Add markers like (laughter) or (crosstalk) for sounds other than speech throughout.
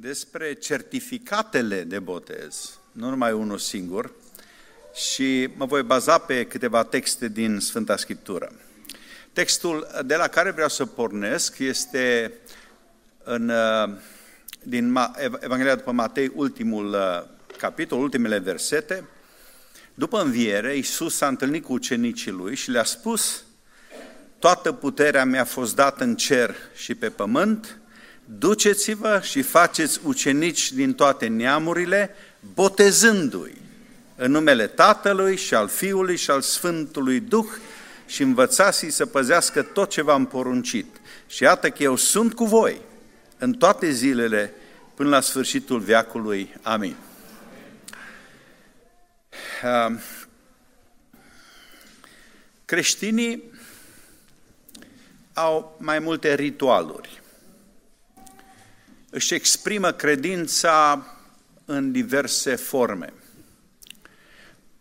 despre certificatele de botez, nu numai unul singur, și mă voi baza pe câteva texte din Sfânta Scriptură. Textul de la care vreau să pornesc este în, din Evanghelia după Matei, ultimul capitol, ultimele versete. După înviere, Iisus s-a întâlnit cu ucenicii lui și le-a spus Toată puterea mi-a fost dată în cer și pe pământ, duceți-vă și faceți ucenici din toate neamurile, botezându-i în numele Tatălui și al Fiului și al Sfântului Duh și învățați-i să păzească tot ce v-am poruncit. Și iată că eu sunt cu voi în toate zilele până la sfârșitul veacului. Amin. Creștinii au mai multe ritualuri își exprimă credința în diverse forme.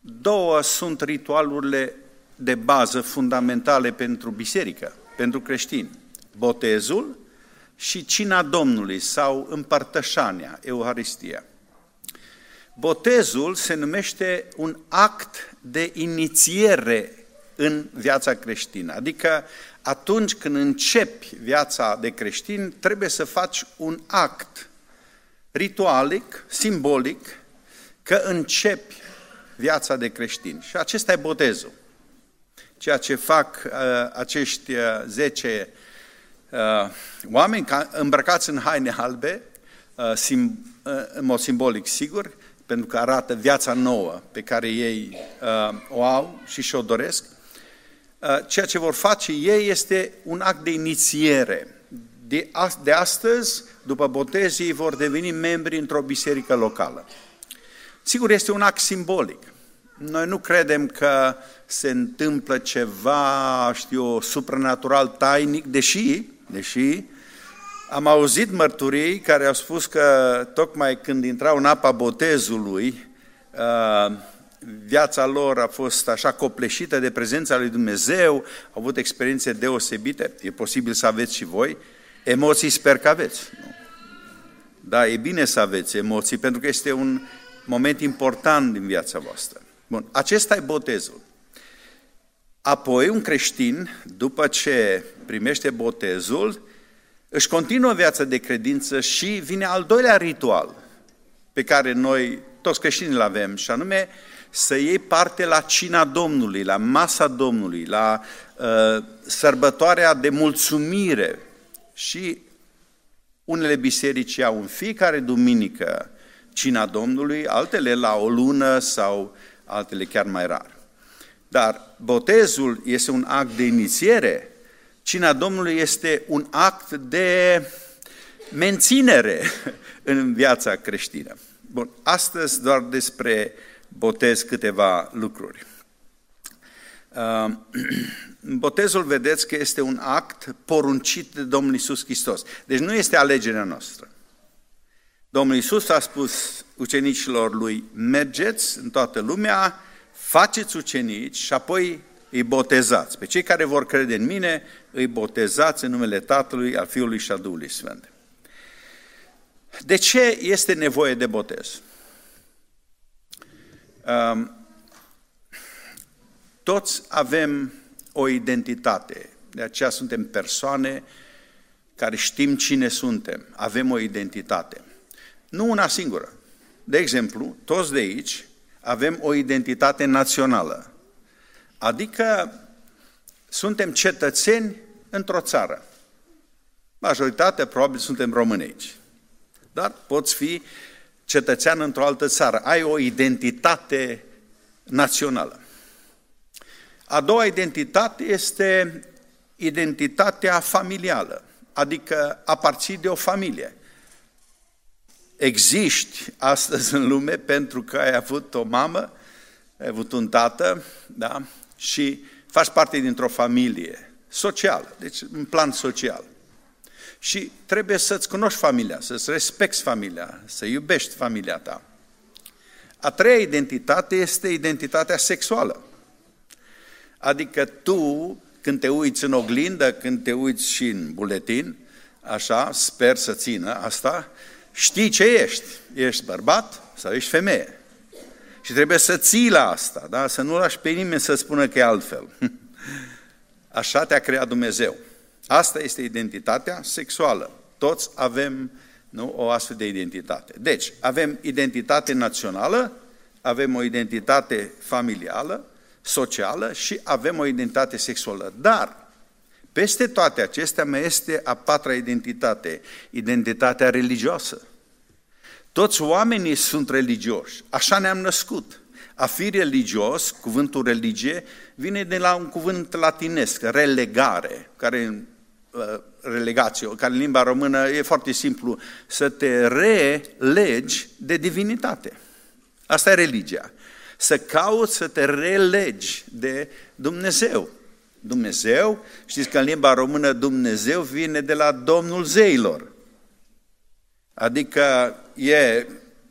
Două sunt ritualurile de bază fundamentale pentru biserică, pentru creștini. Botezul și cina Domnului sau împărtășania, Euharistia. Botezul se numește un act de inițiere în viața creștină, adică atunci când începi viața de creștin, trebuie să faci un act ritualic, simbolic, că începi viața de creștin. Și acesta e botezul. Ceea ce fac uh, acești uh, 10 uh, oameni ca, îmbrăcați în haine albe, uh, sim, uh, în mod simbolic sigur, pentru că arată viața nouă pe care ei uh, o au și și-o doresc, Uh, ceea ce vor face ei este un act de inițiere. De, de astăzi, după botez, ei vor deveni membri într-o biserică locală. Sigur, este un act simbolic. Noi nu credem că se întâmplă ceva, știu, supranatural tainic, deși, deși am auzit mărturii care au spus că tocmai când intrau în apa botezului, uh, viața lor a fost așa copleșită de prezența lui Dumnezeu, au avut experiențe deosebite, e posibil să aveți și voi, emoții sper că aveți. Nu? Da, e bine să aveți emoții, pentru că este un moment important din viața voastră. Bun, acesta e botezul. Apoi, un creștin, după ce primește botezul, își continuă viața de credință și vine al doilea ritual pe care noi, toți creștinii, îl avem, și anume să iei parte la cina Domnului, la masa Domnului, la uh, sărbătoarea de mulțumire. Și unele biserici au în fiecare duminică cina Domnului, altele la o lună sau altele chiar mai rar. Dar botezul este un act de inițiere, cina Domnului este un act de menținere (laughs) în viața creștină. Bun, astăzi doar despre botez câteva lucruri. Uh, (clears throat) botezul, vedeți că este un act poruncit de Domnul Isus Hristos. Deci nu este alegerea noastră. Domnul Isus a spus ucenicilor lui, mergeți în toată lumea, faceți ucenici și apoi îi botezați. Pe cei care vor crede în mine, îi botezați în numele Tatălui, al Fiului și al Duhului Sfânt. De ce este nevoie de botez? Toți avem o identitate, de aceea suntem persoane care știm cine suntem, avem o identitate. Nu una singură. De exemplu, toți de aici avem o identitate națională, adică suntem cetățeni într-o țară. Majoritatea probabil suntem români aici. Dar poți fi cetățean într-o altă țară, ai o identitate națională. A doua identitate este identitatea familială, adică aparții de o familie. Existi astăzi în lume pentru că ai avut o mamă, ai avut un tată, da? și faci parte dintr-o familie socială, deci în plan social. Și trebuie să-ți cunoști familia, să-ți respecti familia, să iubești familia ta. A treia identitate este identitatea sexuală. Adică tu, când te uiți în oglindă, când te uiți și în buletin, așa, sper să țină asta, știi ce ești. Ești bărbat sau ești femeie. Și trebuie să ții la asta, da? să nu lași pe nimeni să spună că e altfel. (laughs) Așa te-a creat Dumnezeu. Asta este identitatea sexuală. Toți avem nu, o astfel de identitate. Deci, avem identitate națională, avem o identitate familială, socială și avem o identitate sexuală. Dar, peste toate acestea mai este a patra identitate, identitatea religioasă. Toți oamenii sunt religioși, așa ne-am născut. A fi religios, cuvântul religie, vine de la un cuvânt latinesc, relegare, care uh, relegație, care în limba română e foarte simplu, să te relegi de divinitate. Asta e religia. Să cauți să te relegi de Dumnezeu. Dumnezeu, știți că în limba română Dumnezeu vine de la Domnul zeilor. Adică e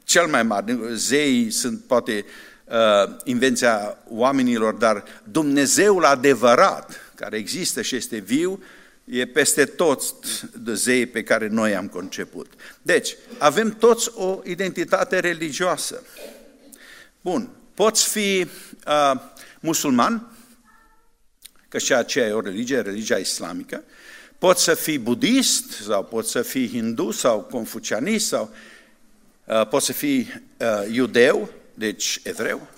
cel mai mare. Zeii sunt poate uh, invenția oamenilor, dar Dumnezeul adevărat, care există și este viu, e peste toți de zei pe care noi am conceput. Deci, avem toți o identitate religioasă. Bun, poți fi uh, musulman, că și aceea e o religie, religia islamică, poți să fii budist, sau poți să fii hindu, sau confucianist, sau uh, poți să fii uh, iudeu, deci evreu,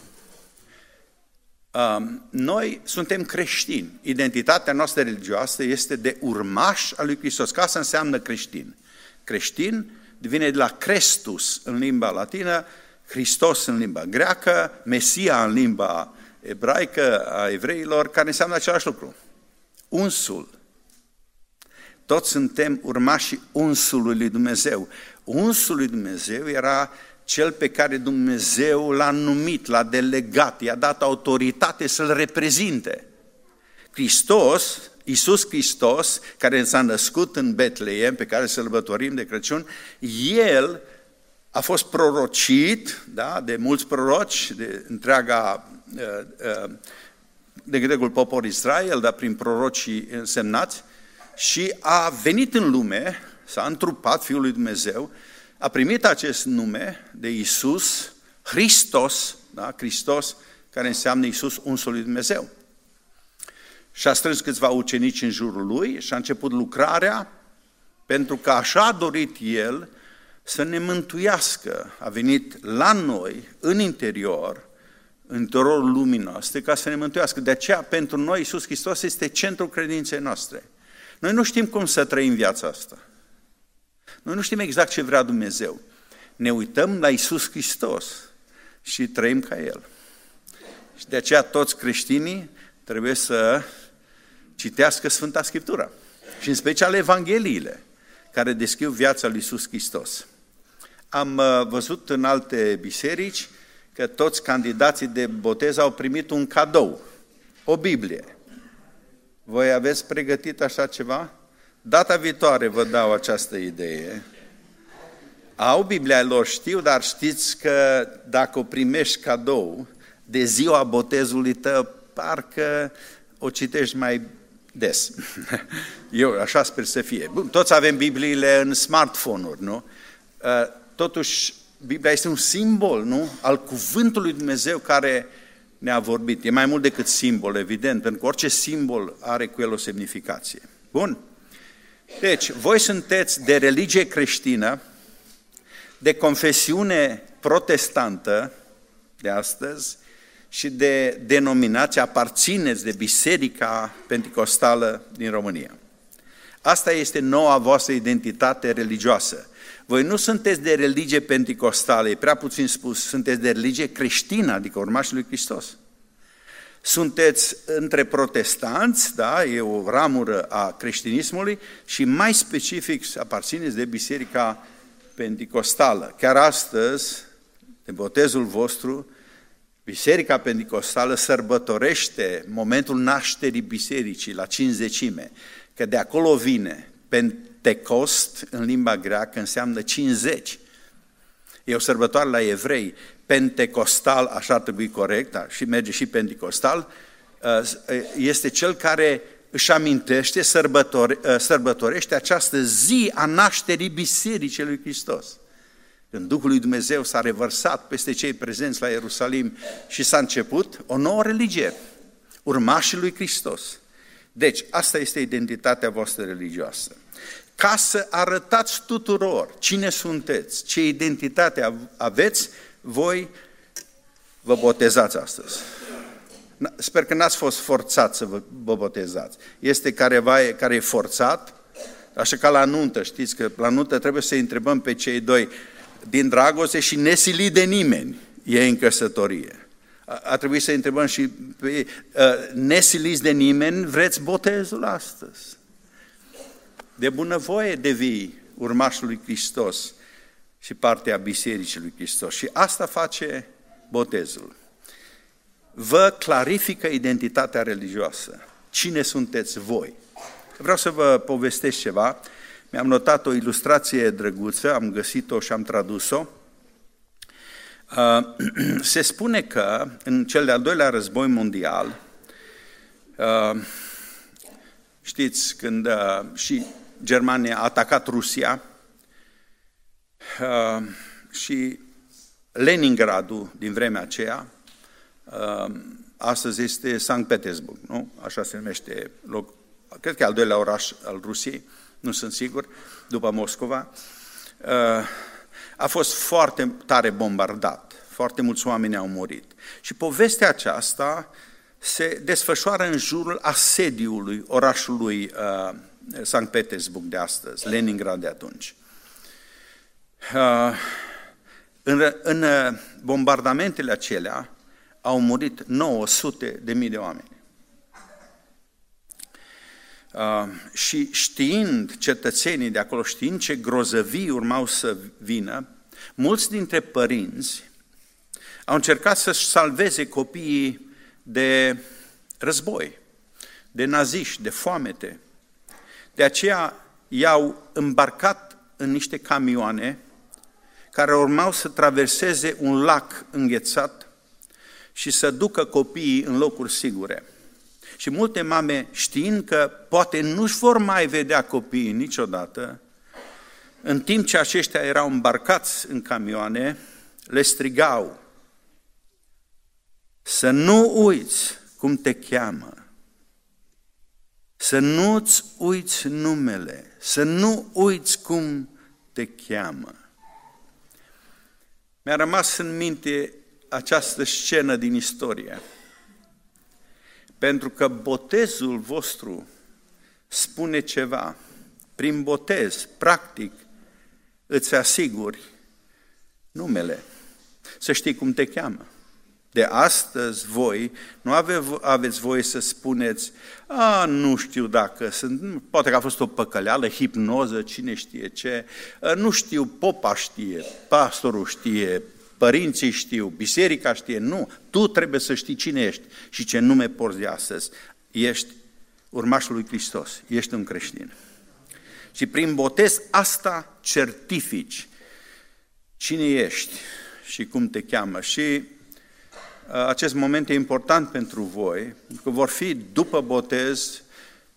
noi suntem creștini. Identitatea noastră religioasă este de urmaș al lui Hristos. Ca să înseamnă creștin. Creștin vine de la Crestus în limba latină, Hristos în limba greacă, Mesia în limba ebraică a evreilor, care înseamnă același lucru. Unsul. Toți suntem urmașii unsului lui Dumnezeu. Unsul lui Dumnezeu era cel pe care Dumnezeu l-a numit, l-a delegat, i-a dat autoritate să-l reprezinte. Hristos, Iisus Hristos, care s-a născut în Betleem, pe care sărbătorim de Crăciun, El a fost prorocit da, de mulți proroci, de întreaga, uh, uh, de întregul popor Israel, dar prin prorocii însemnați, și a venit în lume, s-a întrupat Fiul lui Dumnezeu, a primit acest nume de Isus, Hristos, da? Hristos, care înseamnă Isus, unsul lui Dumnezeu. Și a strâns câțiva ucenici în jurul lui și a început lucrarea, pentru că așa a dorit El să ne mântuiască. A venit la noi, în interior, în interiorul lumii noastre, ca să ne mântuiască. De aceea, pentru noi, Isus Hristos este centrul credinței noastre. Noi nu știm cum să trăim viața asta. Noi nu știm exact ce vrea Dumnezeu. Ne uităm la Isus Hristos și trăim ca El. Și de aceea toți creștinii trebuie să citească Sfânta Scriptură. Și în special Evangheliile, care descriu viața lui Isus Hristos. Am uh, văzut în alte biserici că toți candidații de botez au primit un cadou, o Biblie. Voi aveți pregătit așa ceva? Data viitoare vă dau această idee. Au Biblia lor, știu, dar știți că dacă o primești cadou de ziua botezului tău, parcă o citești mai des. (laughs) Eu așa sper să fie. Bun, toți avem Bibliile în smartphone-uri, nu? Uh, totuși, Biblia este un simbol, nu? Al cuvântului Dumnezeu care ne-a vorbit. E mai mult decât simbol, evident, pentru că orice simbol are cu el o semnificație. Bun? Deci, voi sunteți de religie creștină, de confesiune protestantă de astăzi și de denominație, aparțineți de Biserica Pentecostală din România. Asta este noua voastră identitate religioasă. Voi nu sunteți de religie pentecostală, e prea puțin spus, sunteți de religie creștină, adică urmașii lui Hristos sunteți între protestanți, da, e o ramură a creștinismului și mai specific aparțineți de Biserica Pentecostală. Chiar astăzi, de botezul vostru, Biserica Pentecostală sărbătorește momentul nașterii bisericii la cinzecime, că de acolo vine Pentecost în limba greacă înseamnă 50. E o sărbătoare la evrei pentecostal, așa ar trebui corect, da, și merge și pentecostal, uh, este cel care își amintește, sărbătore, uh, sărbătorește această zi a nașterii Bisericii lui Hristos. când Duhul lui Dumnezeu s-a revărsat peste cei prezenți la Ierusalim și s-a început o nouă religie, urmașii lui Hristos. Deci, asta este identitatea voastră religioasă. Ca să arătați tuturor cine sunteți, ce identitate aveți, voi vă botezați astăzi. Sper că n-ați fost forțați să vă, vă botezați. Este careva care e forțat, așa ca la nuntă, știți că la nuntă trebuie să întrebăm pe cei doi din dragoste și nesilit de nimeni e în căsătorie. A, a trebuit să întrebăm și pe uh, nesiliți de nimeni, vreți botezul astăzi? De bunăvoie devii urmașul lui Hristos și partea Bisericii lui Hristos. Și asta face botezul. Vă clarifică identitatea religioasă. Cine sunteți voi? Vreau să vă povestesc ceva. Mi-am notat o ilustrație drăguță, am găsit-o și am tradus-o. Uh, (clears throat) se spune că în cel de-al doilea război mondial, uh, știți, când uh, și Germania a atacat Rusia și Leningradul din vremea aceea, astăzi este Sankt Petersburg, nu? Așa se numește loc, cred că e al doilea oraș al Rusiei, nu sunt sigur, după Moscova, a fost foarte tare bombardat, foarte mulți oameni au murit. Și povestea aceasta se desfășoară în jurul asediului orașului uh, Sankt Petersburg de astăzi, Leningrad de atunci. Uh, în, în bombardamentele acelea au murit 900 de mii de oameni. Uh, și știind cetățenii de acolo, știind ce grozăvii urmau să vină, mulți dintre părinți au încercat să-și salveze copiii de război, de naziști, de foamete. De aceea i-au îmbarcat în niște camioane care urmau să traverseze un lac înghețat și să ducă copiii în locuri sigure. Și multe mame, știind că poate nu-și vor mai vedea copiii niciodată, în timp ce aceștia erau îmbarcați în camioane, le strigau, să nu uiți cum te cheamă, să nu-ți uiți numele, să nu uiți cum te cheamă. Mi-a rămas în minte această scenă din istorie. Pentru că botezul vostru spune ceva. Prin botez, practic, îți asiguri numele. Să știi cum te cheamă. De astăzi voi nu ave, aveți voie să spuneți, a, nu știu dacă sunt, poate că a fost o păcăleală, hipnoză, cine știe ce, nu știu, popa știe, pastorul știe, părinții știu, biserica știe, nu, tu trebuie să știi cine ești și ce nume porți de astăzi. Ești urmașul lui Hristos, ești un creștin. Și prin botez asta certifici cine ești și cum te cheamă. Și uh, acest moment e important pentru voi, că vor fi după botez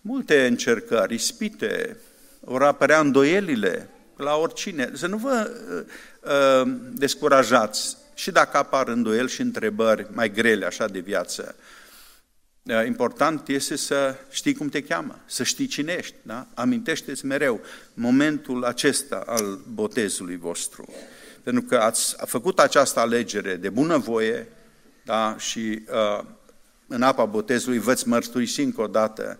multe încercări, ispite, vor apărea îndoielile la oricine. Să nu vă uh, uh, descurajați și dacă apar îndoieli și întrebări mai grele așa de viață. Uh, important este să știi cum te cheamă, să știi cine ești. Da? Amintește-ți mereu momentul acesta al botezului vostru. Pentru că ați făcut această alegere de bunăvoie da? și uh, în apa botezului vă-ți mărturisi încă o dată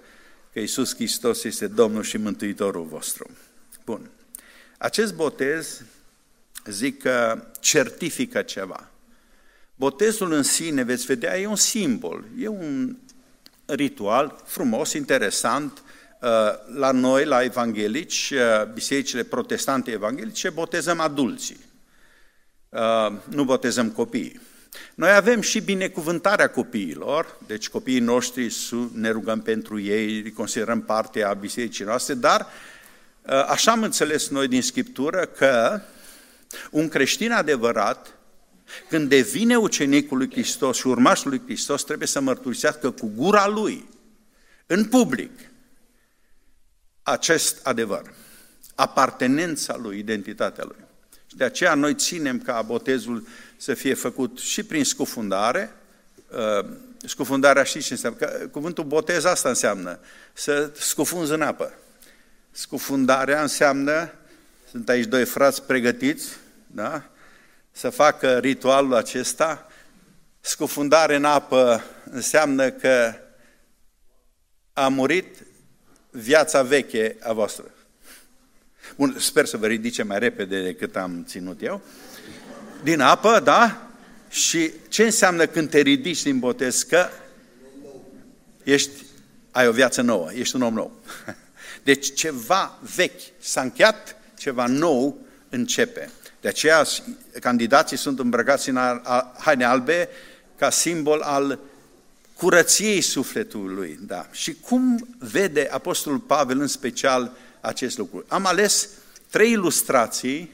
că Iisus Hristos este Domnul și Mântuitorul vostru. Bun. Acest botez, zic că certifică ceva. Botezul în sine, veți vedea, e un simbol, e un ritual frumos, interesant. Uh, la noi, la evanghelici, uh, bisericile protestante evanghelice, botezăm adulții. Uh, nu botezăm copiii. Noi avem și binecuvântarea copiilor, deci copiii noștri ne rugăm pentru ei, îi considerăm parte a bisericii noastre, dar Ă, așa am înțeles noi din Scriptură că un creștin adevărat, când devine ucenicul lui Hristos și urmașul lui Hristos, trebuie să mărturisească cu gura lui, în public, acest adevăr, apartenența lui, identitatea lui. Și de aceea noi ținem ca botezul să fie făcut și prin scufundare. Uh, scufundarea știți ce înseamnă? Că cuvântul botez asta înseamnă, să scufunzi în apă. Scufundarea înseamnă, sunt aici doi frați pregătiți, da? să facă ritualul acesta. Scufundare în apă înseamnă că a murit viața veche a voastră. Bun, sper să vă ridice mai repede decât am ținut eu. Din apă, da? Și ce înseamnă când te ridici din botez? Că ești, ai o viață nouă, ești un om nou. (laughs) Deci ceva vechi s-a încheiat, ceva nou începe. De aceea candidații sunt îmbrăcați în haine albe ca simbol al curăției sufletului. Da. Și cum vede Apostolul Pavel în special acest lucru? Am ales trei ilustrații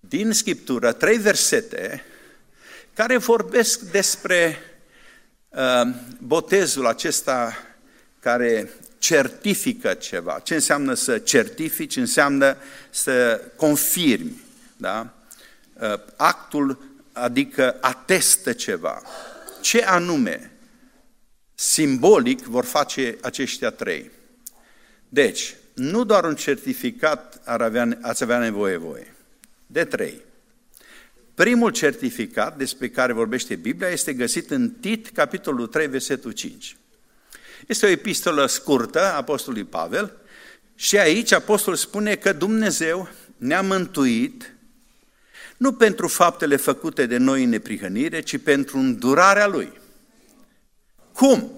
din Scriptură, trei versete, care vorbesc despre uh, botezul acesta care certifică ceva. Ce înseamnă să certifici? Înseamnă să confirmi. Da? Uh, actul adică atestă ceva. Ce anume simbolic vor face aceștia trei? Deci, nu doar un certificat ar avea, ați avea nevoie voi, de trei. Primul certificat despre care vorbește Biblia este găsit în Tit, capitolul 3, versetul 5. Este o epistolă scurtă a Apostolului Pavel și aici Apostol spune că Dumnezeu ne-a mântuit nu pentru faptele făcute de noi în neprihănire, ci pentru îndurarea Lui. Cum?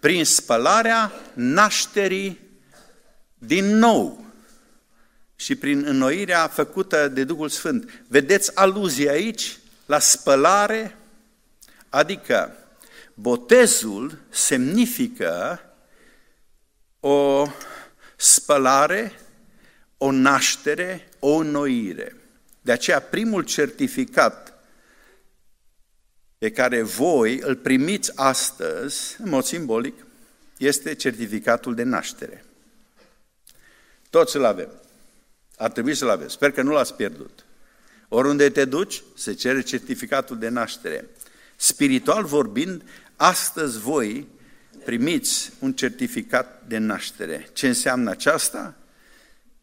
Prin spălarea nașterii din nou și prin înnoirea făcută de Duhul Sfânt. Vedeți aluzie aici la spălare, adică botezul semnifică o spălare, o naștere, o înnoire. De aceea primul certificat pe care voi îl primiți astăzi, în mod simbolic, este certificatul de naștere. Toți îl avem. Ar trebui să-l aveți. Sper că nu l-ați pierdut. Oriunde te duci, se cere certificatul de naștere. Spiritual vorbind, astăzi voi primiți un certificat de naștere. Ce înseamnă aceasta?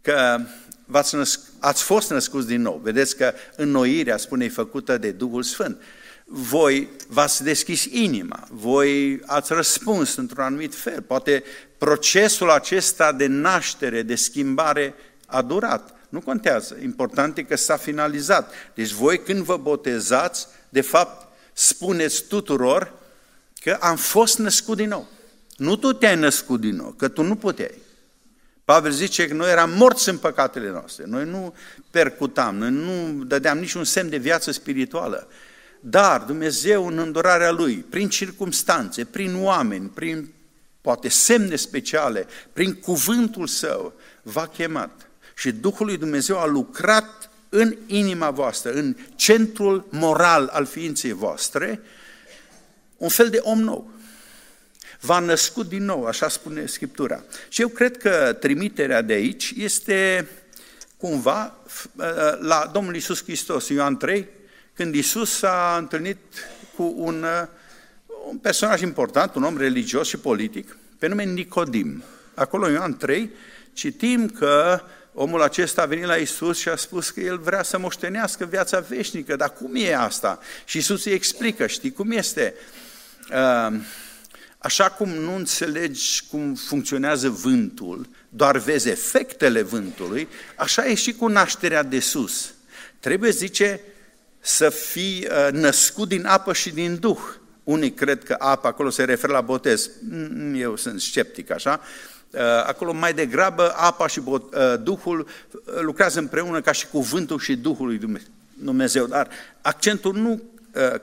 Că v-ați născ, ați fost născuți din nou. Vedeți că înnoirea, spune, e făcută de Duhul Sfânt. Voi v-ați deschis inima, voi ați răspuns într-un anumit fel. Poate procesul acesta de naștere, de schimbare a durat. Nu contează. Important e că s-a finalizat. Deci voi când vă botezați, de fapt, spuneți tuturor că am fost născut din nou. Nu tu te-ai născut din nou, că tu nu puteai. Pavel zice că noi eram morți în păcatele noastre, noi nu percutam, noi nu dădeam niciun semn de viață spirituală. Dar Dumnezeu în îndurarea Lui, prin circumstanțe, prin oameni, prin poate semne speciale, prin cuvântul Său, v-a chemat. Și Duhul lui Dumnezeu a lucrat în inima voastră, în centrul moral al ființei voastre, un fel de om nou v-a născut din nou, așa spune Scriptura. Și eu cred că trimiterea de aici este cumva la Domnul Isus Hristos, Ioan 3, când Isus s-a întâlnit cu un, un personaj important, un om religios și politic, pe nume Nicodim. Acolo în Ioan 3 citim că omul acesta a venit la Isus și a spus că el vrea să moștenească viața veșnică, dar cum e asta? Și Isus îi explică, știi cum este? Uh, Așa cum nu înțelegi cum funcționează vântul, doar vezi efectele vântului, așa e și cu nașterea de sus. Trebuie, zice, să fii uh, născut din apă și din Duh. Unii cred că apa acolo se referă la botez. Mm, eu sunt sceptic, așa. Uh, acolo mai degrabă apa și uh, Duhul lucrează împreună ca și cuvântul și Duhul lui Dumnezeu. Dar accentul nu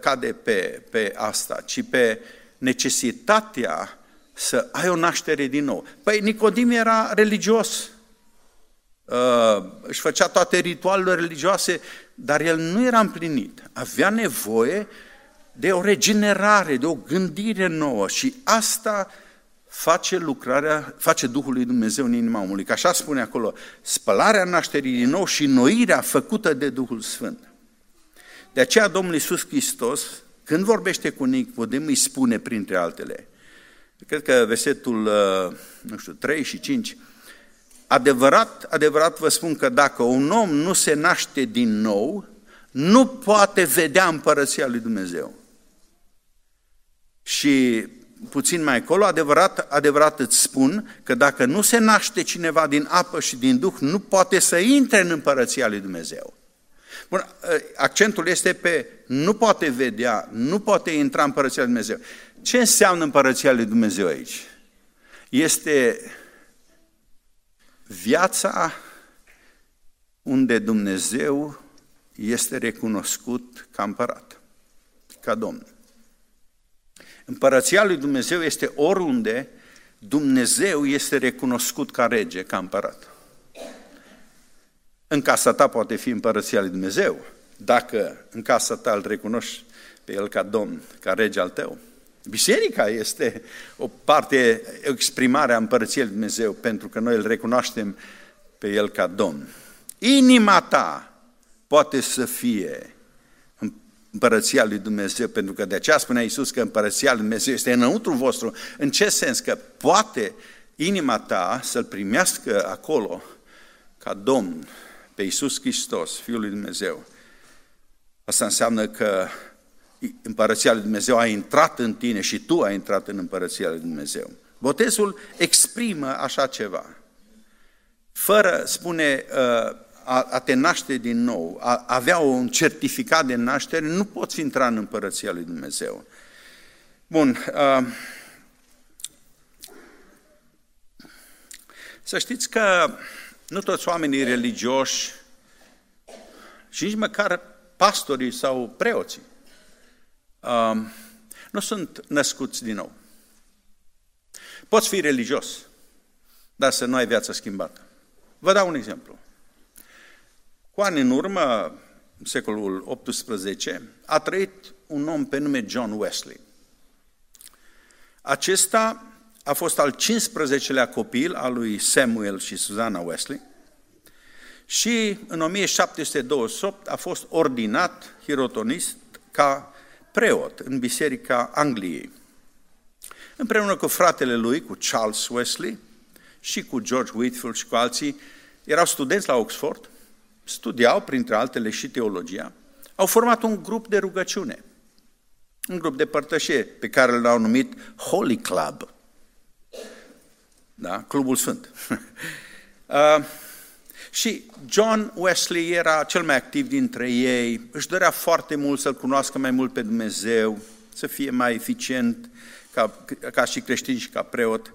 cade pe, pe asta, ci pe necesitatea să ai o naștere din nou. Păi Nicodim era religios, uh, își făcea toate ritualurile religioase, dar el nu era împlinit. Avea nevoie de o regenerare, de o gândire nouă și asta face lucrarea, face Duhul lui Dumnezeu în inima omului. Că așa spune acolo, spălarea nașterii din nou și noirea făcută de Duhul Sfânt. De aceea Domnul Iisus Hristos, când vorbește cu Nicodem, îi spune printre altele, cred că versetul, uh, nu știu, 3 și 5, adevărat, adevărat vă spun că dacă un om nu se naște din nou, nu poate vedea împărăția lui Dumnezeu. Și puțin mai acolo, adevărat, adevărat îți spun că dacă nu se naște cineva din apă și din Duh, nu poate să intre în împărăția lui Dumnezeu. Bun, accentul este pe nu poate vedea, nu poate intra în împărăția lui Dumnezeu. Ce înseamnă împărăția lui Dumnezeu aici? Este viața unde Dumnezeu este recunoscut ca împărat, ca Domn. Împărăția lui Dumnezeu este oriunde Dumnezeu este recunoscut ca rege, ca împărat. În casa ta poate fi împărăția lui Dumnezeu, dacă în casa ta îl recunoști pe el ca domn, ca rege al tău. Biserica este o parte, o exprimare a împărăției lui Dumnezeu, pentru că noi îl recunoaștem pe el ca domn. Inima ta poate să fie împărăția lui Dumnezeu, pentru că de aceea spunea Iisus că împărăția lui Dumnezeu este înăuntru vostru. În ce sens? Că poate inima ta să-L primească acolo ca Domn pe Iisus Hristos, Fiul lui Dumnezeu. Asta înseamnă că împărăția lui Dumnezeu a intrat în tine și tu ai intrat în împărăția lui Dumnezeu. Botezul exprimă așa ceva. Fără, spune uh, a, a te naște din nou, a avea un certificat de naștere, nu poți intra în împărăția lui Dumnezeu. Bun. Uh, să știți că nu toți oamenii religioși și nici măcar pastorii sau preoții uh, nu sunt născuți din nou. Poți fi religios, dar să nu ai viața schimbată. Vă dau un exemplu. Cu ani în urmă, în secolul XVIII, a trăit un om pe nume John Wesley. Acesta a fost al 15-lea copil al lui Samuel și Susanna Wesley și în 1728 a fost ordinat hirotonist ca preot în Biserica Angliei. Împreună cu fratele lui, cu Charles Wesley și cu George Whitfield și cu alții, erau studenți la Oxford studiau, printre altele, și teologia, au format un grup de rugăciune, un grup de părtășie, pe care l-au numit Holy Club. Da? Clubul Sfânt. (laughs) uh, și John Wesley era cel mai activ dintre ei, își dorea foarte mult să-L cunoască mai mult pe Dumnezeu, să fie mai eficient ca, ca și creștin și ca preot.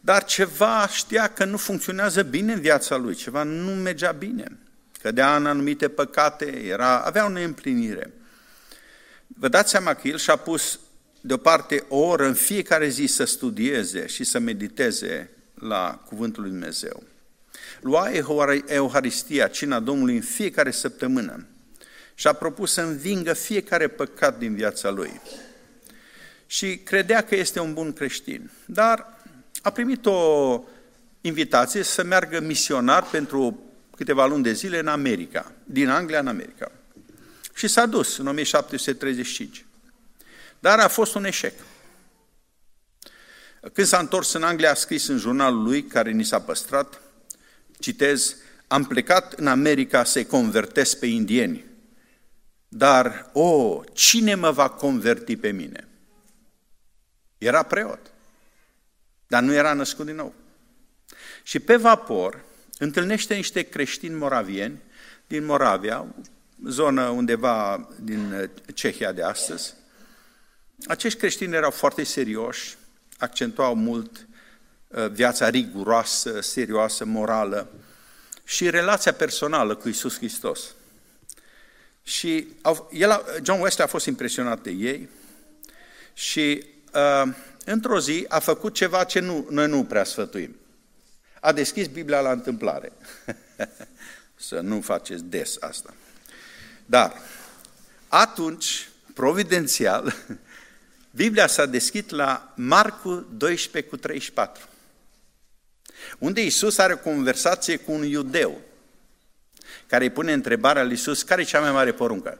Dar ceva știa că nu funcționează bine în viața lui, ceva nu mergea bine cădea în anumite păcate, era, avea o neîmplinire. Vă dați seama că el și-a pus deoparte o oră în fiecare zi să studieze și să mediteze la Cuvântul lui Dumnezeu. Lua Euharistia, cina Domnului, în fiecare săptămână și a propus să învingă fiecare păcat din viața lui. Și credea că este un bun creștin. Dar a primit o invitație să meargă misionar pentru câteva luni de zile în America, din Anglia în America. Și s-a dus în 1735. Dar a fost un eșec. Când s-a întors în Anglia, a scris în jurnalul lui, care ni s-a păstrat, citez, am plecat în America să-i convertesc pe indieni, dar, o, oh, cine mă va converti pe mine? Era preot, dar nu era născut din nou. Și pe vapor, întâlnește niște creștini moravieni din Moravia, zonă undeva din uh, Cehia de astăzi. Acești creștini erau foarte serioși, accentuau mult uh, viața riguroasă, serioasă, morală și relația personală cu Isus Hristos. Și el, John Wesley a fost impresionat de ei și uh, într-o zi a făcut ceva ce nu, noi nu prea sfătuim a deschis Biblia la întâmplare. (laughs) Să nu faceți des asta. Dar, atunci, providențial, (laughs) Biblia s-a deschis la Marcu 12 cu 34, unde Iisus are o conversație cu un iudeu, care îi pune întrebarea lui Iisus, care e cea mai mare poruncă?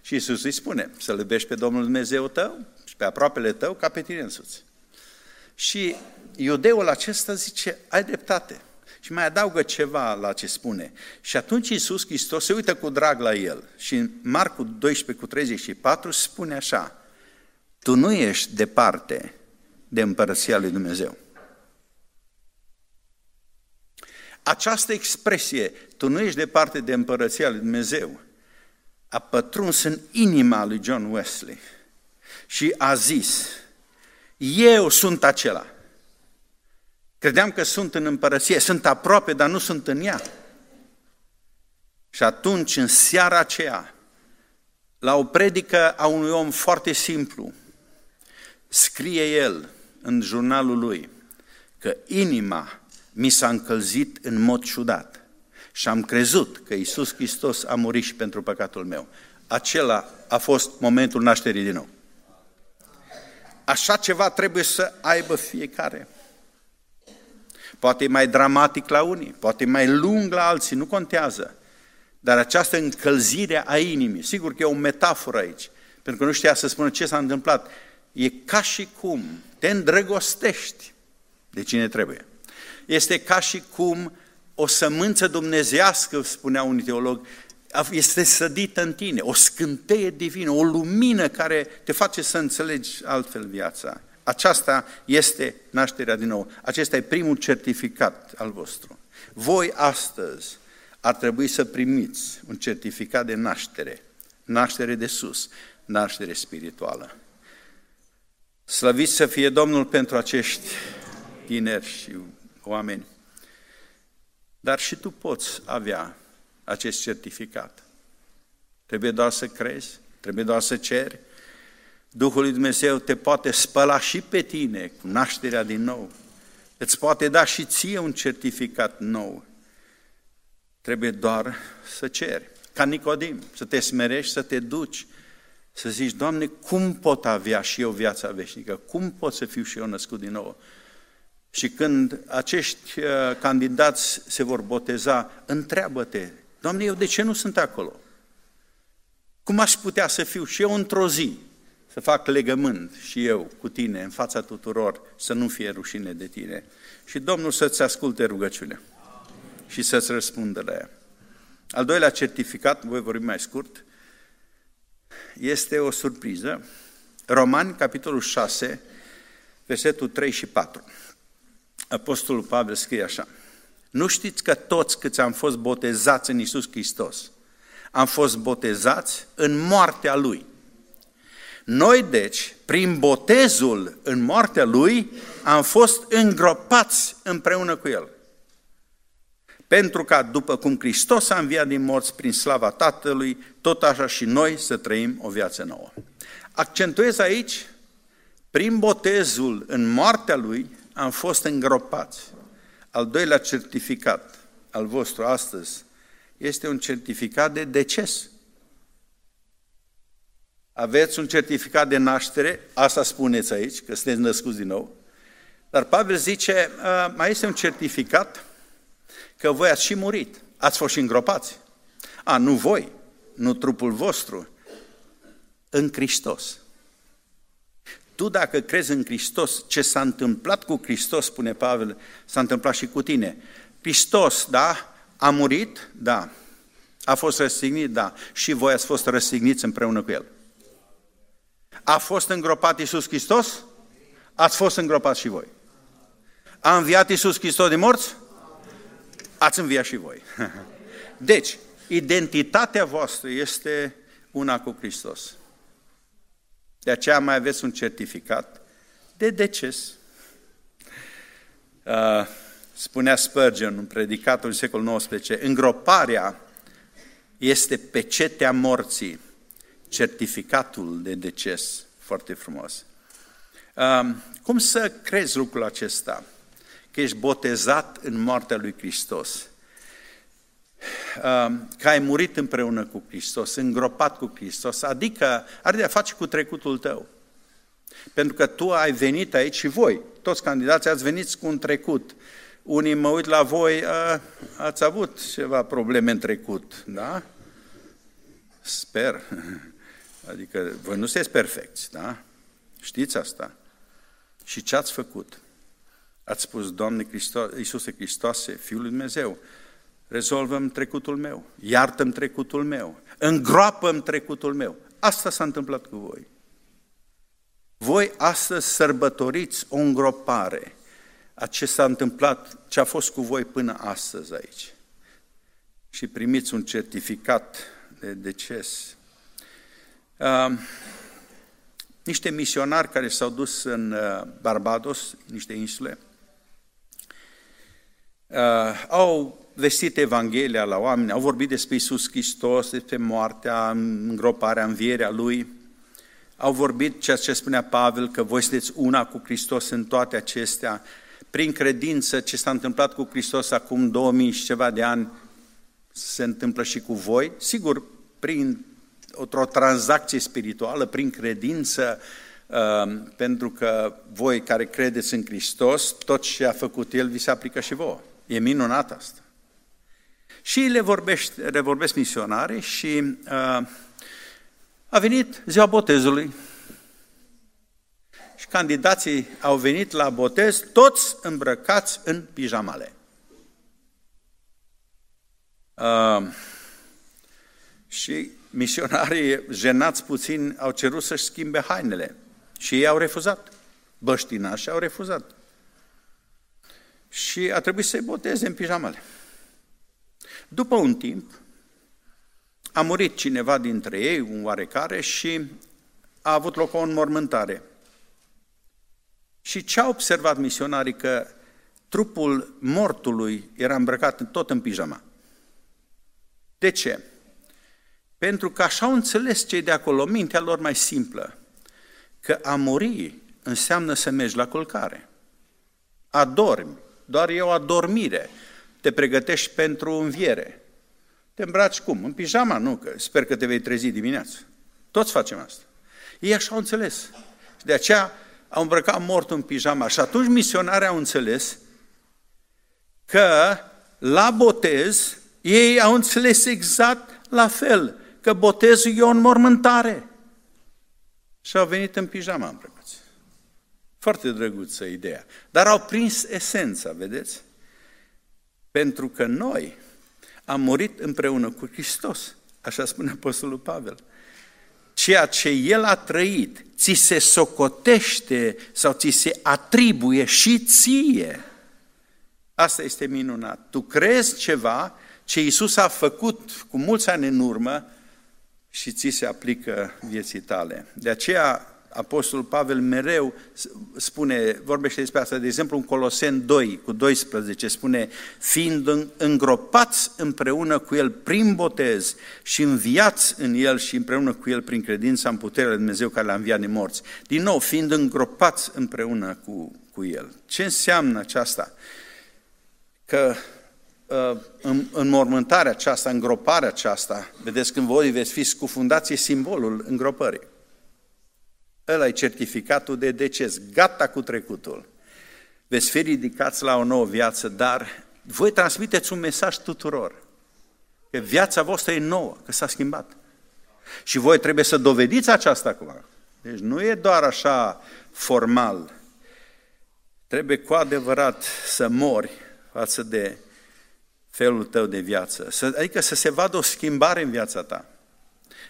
Și Iisus îi spune, să-L iubești pe Domnul Dumnezeu tău și pe aproapele tău ca pe tine însuți. Și iudeul acesta zice, ai dreptate. Și mai adaugă ceva la ce spune. Și atunci Iisus Hristos se uită cu drag la el. Și în Marcu 12 cu 34 spune așa, tu nu ești departe de împărăția lui Dumnezeu. Această expresie, tu nu ești departe de împărăția lui Dumnezeu, a pătruns în inima lui John Wesley și a zis, eu sunt acela. Credeam că sunt în împărăție, sunt aproape, dar nu sunt în ea. Și atunci, în seara aceea, la o predică a unui om foarte simplu, scrie el în jurnalul lui că inima mi s-a încălzit în mod ciudat și am crezut că Isus Hristos a murit și pentru păcatul meu. Acela a fost momentul nașterii din nou. Așa ceva trebuie să aibă fiecare. Poate e mai dramatic la unii, poate e mai lung la alții, nu contează. Dar această încălzire a inimii, sigur că e o metaforă aici, pentru că nu știa să spună ce s-a întâmplat. E ca și cum te îndrăgostești de cine trebuie. Este ca și cum o sămânță dumnezească, spunea un teolog, este sădită în tine, o scânteie divină, o lumină care te face să înțelegi altfel viața. Aceasta este nașterea din nou. Acesta e primul certificat al vostru. Voi astăzi ar trebui să primiți un certificat de naștere, naștere de sus, naștere spirituală. Slăviți să fie Domnul pentru acești tineri și oameni. Dar și tu poți avea acest certificat. Trebuie doar să crezi, trebuie doar să ceri. Duhul lui Dumnezeu te poate spăla și pe tine cu nașterea din nou. Îți poate da și ție un certificat nou. Trebuie doar să ceri. Ca Nicodim, să te smerești, să te duci, să zici, Doamne, cum pot avea și eu viața veșnică? Cum pot să fiu și eu născut din nou? Și când acești uh, candidați se vor boteza, întreabă-te, Doamne, eu de ce nu sunt acolo? Cum aș putea să fiu și eu într-o zi, să fac legământ și eu cu tine în fața tuturor, să nu fie rușine de tine. Și Domnul să-ți asculte rugăciunea și să-ți răspundă la ea. Al doilea certificat, voi vorbi mai scurt, este o surpriză. Romani, capitolul 6, versetul 3 și 4. Apostolul Pavel scrie așa, Nu știți că toți câți am fost botezați în Isus Hristos, am fost botezați în moartea Lui. Noi, deci, prin botezul în moartea Lui, am fost îngropați împreună cu El. Pentru ca, după cum Hristos a înviat din morți prin slava Tatălui, tot așa și noi să trăim o viață nouă. Accentuez aici, prin botezul în moartea Lui, am fost îngropați. Al doilea certificat al vostru astăzi este un certificat de deces. Aveți un certificat de naștere, asta spuneți aici, că sunteți născuți din nou, dar Pavel zice, mai este un certificat că voi ați și murit, ați fost și îngropați. A, nu voi, nu trupul vostru, în Hristos. Tu dacă crezi în Hristos, ce s-a întâmplat cu Hristos, spune Pavel, s-a întâmplat și cu tine. Hristos, da, a murit, da, a fost răstignit, da, și voi ați fost răstigniți împreună cu El. A fost îngropat Iisus Hristos? Ați fost îngropat și voi. A înviat Iisus Hristos de morți? Ați înviat și voi. (laughs) Deci, identitatea voastră este una cu Hristos. De aceea mai aveți un certificat de deces. Uh, spunea Spurgeon, un predicat în secolul XIX, îngroparea este pecetea morții, certificatul de deces. Foarte frumos. Uh, cum să crezi lucrul acesta? Că ești botezat în moartea lui Hristos. că ai murit împreună cu Hristos, îngropat cu Hristos, adică are de a face cu trecutul tău. Pentru că tu ai venit aici și voi, toți candidații ați venit cu un trecut. Unii mă uit la voi, a, ați avut ceva probleme în trecut, da? Sper. (laughs) Adică voi nu sunteți perfecți, da? Știți asta? Și ce ați făcut? Ați spus, Doamne Hristos, Iisuse Hristoase, Fiul lui Dumnezeu, rezolvăm trecutul meu, iartă trecutul meu, îngroapă trecutul meu. Asta s-a întâmplat cu voi. Voi astăzi sărbătoriți o îngropare a ce s-a întâmplat, ce a fost cu voi până astăzi aici. Și primiți un certificat de deces. Uh, niște misionari care s-au dus în uh, Barbados, niște insule, uh, au vestit Evanghelia la oameni, au vorbit despre Isus Hristos, despre moartea, îngroparea, învierea Lui, au vorbit ceea ce spunea Pavel, că voi sunteți una cu Hristos în toate acestea, prin credință ce s-a întâmplat cu Hristos acum 2000 și ceva de ani, se întâmplă și cu voi, sigur, prin o tranzacție spirituală, prin credință, uh, pentru că voi care credeți în Hristos, tot ce a făcut El vi se aplică și vouă. E minunat asta. Și le, vorbește, le vorbesc misionare și uh, a venit ziua botezului. Și candidații au venit la botez, toți îmbrăcați în pijamale. Uh, și misionarii, jenați puțin, au cerut să-și schimbe hainele. Și ei au refuzat. Băștinași au refuzat. Și a trebuit să-i boteze în pijamale. După un timp, a murit cineva dintre ei, un oarecare, și a avut loc o înmormântare. Și ce au observat misionarii? Că trupul mortului era îmbrăcat tot în pijama. De ce? Pentru că așa au înțeles cei de acolo, mintea lor mai simplă, că a muri înseamnă să mergi la culcare. Adormi, doar e o adormire, te pregătești pentru înviere. Te îmbraci cum? În pijama? Nu, că sper că te vei trezi dimineața. Toți facem asta. Ei așa au înțeles. Și de aceea au îmbrăcat mortul în pijama. Și atunci misionarii au înțeles că la botez ei au înțeles exact la fel, că botezul e o înmormântare. Și au venit în pijama îmbrăcați. Foarte drăguță ideea. Dar au prins esența, vedeți? Pentru că noi am murit împreună cu Hristos, așa spune Apostolul Pavel. Ceea ce El a trăit, ți se socotește sau ți se atribuie și ție. Asta este minunat. Tu crezi ceva ce Iisus a făcut cu mulți ani în urmă și ți se aplică vieții tale. De aceea Apostolul Pavel mereu spune, vorbește despre asta, de exemplu în Colosen 2 cu 12 spune, fiind îngropați împreună cu El prin botez și înviați în El și împreună cu El prin credința în puterea lui Dumnezeu care l-a înviat din morți. Din nou, fiind îngropați împreună cu, cu El. Ce înseamnă aceasta? Că uh, în, în mormântarea aceasta, îngroparea aceasta, vedeți când voi veți fi scufundați, e simbolul îngropării. Ăla e certificatul de deces, gata cu trecutul. Veți fi ridicați la o nouă viață, dar voi transmiteți un mesaj tuturor. Că viața voastră e nouă, că s-a schimbat. Și voi trebuie să dovediți aceasta acum. Deci nu e doar așa formal. Trebuie cu adevărat să mori față de felul tău de viață. Să, adică să se vadă o schimbare în viața ta.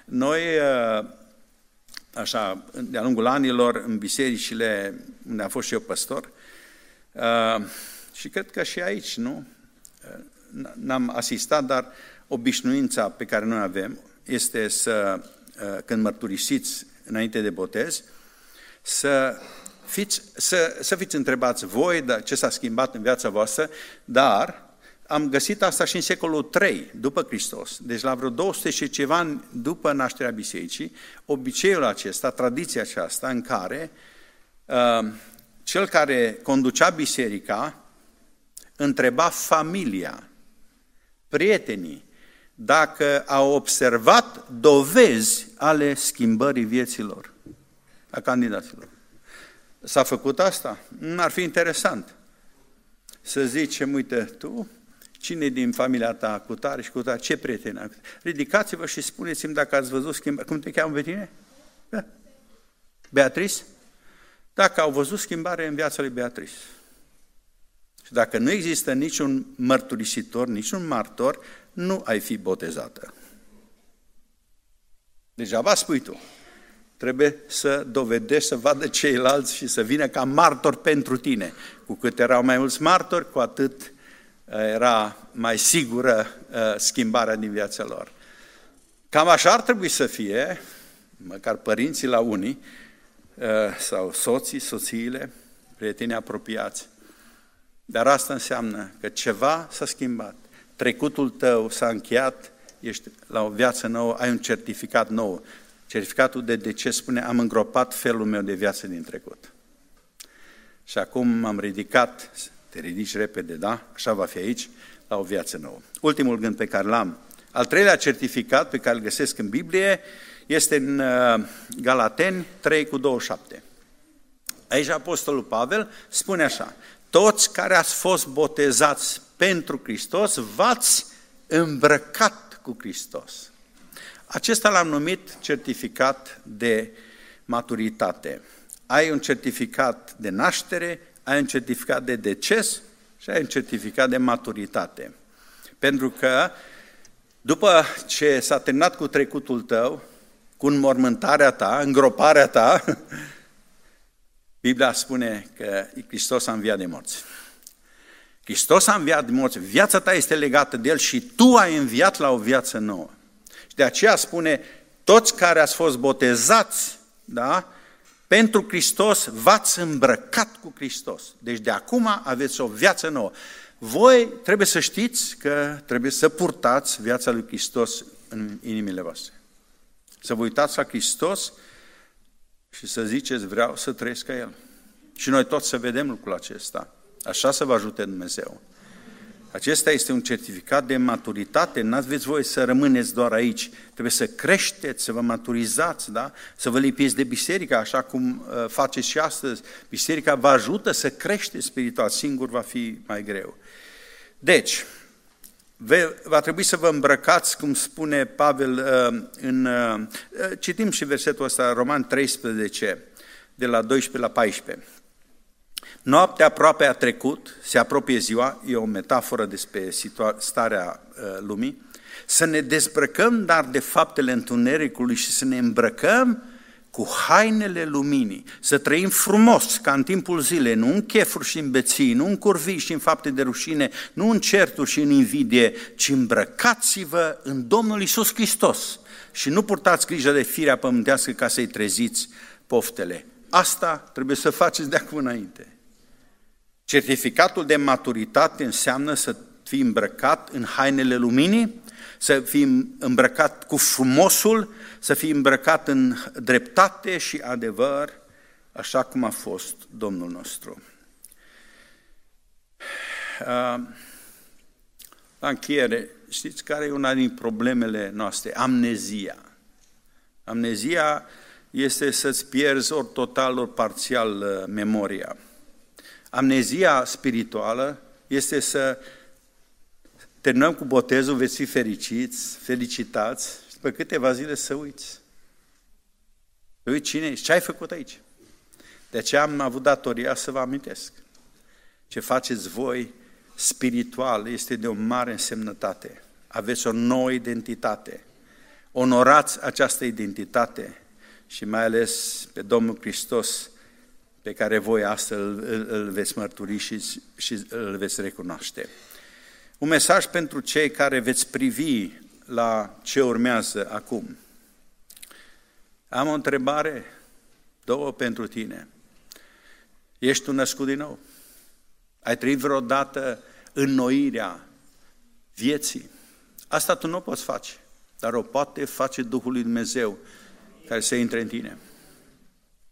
Noi uh, așa, de-a lungul anilor, în bisericile unde am fost și eu păstor. Uh, și cred că și aici, nu? Uh, n-am asistat, dar obișnuința pe care noi avem este să, uh, când mărturisiți înainte de botez, să fiți, să, să fiți întrebați voi de ce s-a schimbat în viața voastră, dar am găsit asta și în secolul III după Hristos, deci la vreo 200 și ceva ani după nașterea bisericii, obiceiul acesta, tradiția aceasta în care uh, cel care conducea biserica întreba familia prietenii, dacă au observat dovezi ale schimbării vieților a candidaților. S-a făcut asta? Ar fi interesant să zicem, uite, tu, cine din familia ta cu tare și cu tare, ce prieteni ai? Ridicați-vă și spuneți-mi dacă ați văzut schimbarea. Cum te cheamă pe tine? Da. Beatrice? Dacă au văzut schimbare în viața lui Beatrice. Și dacă nu există niciun mărturisitor, niciun martor, nu ai fi botezată. Degeaba spui tu. Trebuie să dovedești, să vadă ceilalți și să vină ca martor pentru tine. Cu cât erau mai mulți martori, cu atât uh, era mai sigură uh, schimbarea din viața lor. Cam așa ar trebui să fie, măcar părinții la unii, uh, sau soții, soțiile, prietenii apropiați. Dar asta înseamnă că ceva s-a schimbat. Trecutul tău s-a încheiat, ești la o viață nouă, ai un certificat nou. Certificatul de deces spune, am îngropat felul meu de viață din trecut. Și acum m-am ridicat, te ridici repede, da? Așa va fi aici, la o viață nouă. Ultimul gând pe care l-am. Al treilea certificat pe care îl găsesc în Biblie este în uh, Galateni 3 cu 27. Aici Apostolul Pavel spune așa, toți care ați fost botezați pentru Hristos, v-ați îmbrăcat cu Hristos. Acesta l-am numit certificat de maturitate. Ai un certificat de naștere, ai un certificat de deces și ai un certificat de maturitate. Pentru că după ce s-a terminat cu trecutul tău, cu înmormântarea ta, îngroparea ta, Biblia spune că Hristos a înviat de morți. Hristos a înviat de morți, viața ta este legată de El și tu ai înviat la o viață nouă. Și de aceea spune, toți care ați fost botezați, da, pentru Hristos, v-ați îmbrăcat cu Hristos. Deci de acum aveți o viață nouă. Voi trebuie să știți că trebuie să purtați viața lui Hristos în inimile voastre. Să vă uitați la Hristos și să ziceți, vreau să trăiesc ca El. Și noi toți să vedem lucrul acesta. Așa să vă ajute Dumnezeu. Acesta este un certificat de maturitate, nu aveți voie să rămâneți doar aici, trebuie să creșteți, să vă maturizați, da? să vă lipiți de biserică, așa cum uh, faceți și astăzi. Biserica vă ajută să creșteți spiritual, singur va fi mai greu. Deci, va trebui să vă îmbrăcați, cum spune Pavel uh, în... Uh, citim și versetul ăsta, Roman 13, de la 12 la 14. Noaptea aproape a trecut, se apropie ziua, e o metaforă despre starea uh, lumii, să ne dezbrăcăm dar de faptele întunericului și să ne îmbrăcăm cu hainele luminii, să trăim frumos ca în timpul zilei, nu în chefuri și în beții, nu în curvii și în fapte de rușine, nu în certuri și în invidie, ci îmbrăcați-vă în Domnul Isus Hristos și nu purtați grijă de firea pământească ca să-i treziți poftele. Asta trebuie să faceți de acum înainte. Certificatul de maturitate înseamnă să fii îmbrăcat în hainele luminii, să fii îmbrăcat cu frumosul, să fii îmbrăcat în dreptate și adevăr, așa cum a fost Domnul nostru. La încheiere, știți care e una din problemele noastre? Amnezia. Amnezia este să-ți pierzi ori total, ori parțial uh, memoria. Amnezia spirituală este să terminăm cu botezul, veți fi fericiți, felicitați și după câteva zile să uiți. Să uiți cine ești, ce ai făcut aici. De aceea am avut datoria să vă amintesc. Ce faceți voi spiritual este de o mare însemnătate. Aveți o nouă identitate. Onorați această identitate și mai ales pe Domnul Hristos pe care voi astăzi îl, îl veți mărturi și, și îl veți recunoaște. Un mesaj pentru cei care veți privi la ce urmează acum. Am o întrebare, două pentru tine. Ești un născut din nou? Ai trăit vreodată înnoirea vieții? Asta tu nu o poți face, dar o poate face Duhul lui Dumnezeu care să intre în tine.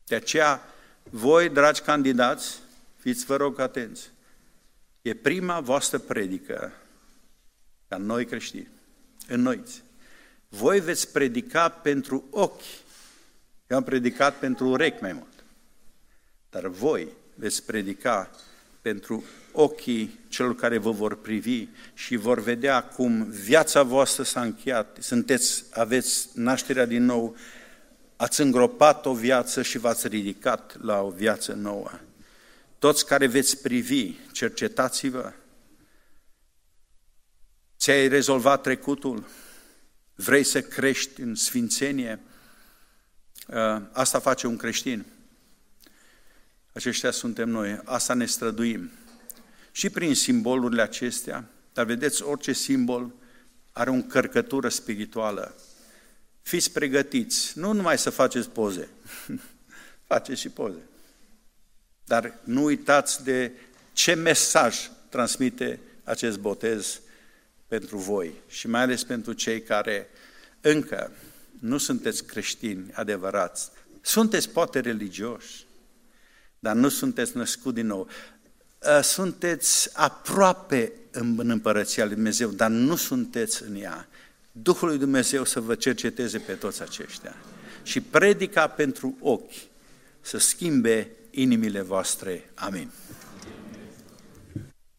De aceea, voi, dragi candidați, fiți vă rog atenți. E prima voastră predică ca noi creștini, înnoiți. Voi veți predica pentru ochi. Eu am predicat pentru urechi mai mult. Dar voi veți predica pentru ochii celor care vă vor privi și vor vedea cum viața voastră s-a încheiat, sunteți, aveți nașterea din nou, ați îngropat o viață și v-ați ridicat la o viață nouă. Toți care veți privi, cercetați-vă. Ți-ai rezolvat trecutul? Vrei să crești în sfințenie? Uh, asta face un creștin. Aceștia suntem noi, asta ne străduim. Și prin simbolurile acestea, dar vedeți, orice simbol are o încărcătură spirituală. Fiți pregătiți, nu numai să faceți poze, (laughs) faceți și poze. Dar nu uitați de ce mesaj transmite acest botez pentru voi și mai ales pentru cei care încă nu sunteți creștini adevărați. Sunteți poate religioși, dar nu sunteți născut din nou. Ă, sunteți aproape în împărăția lui Dumnezeu, dar nu sunteți în ea. Duhul lui Dumnezeu să vă cerceteze pe toți aceștia. Și predica pentru ochi să schimbe inimile voastre. Amin.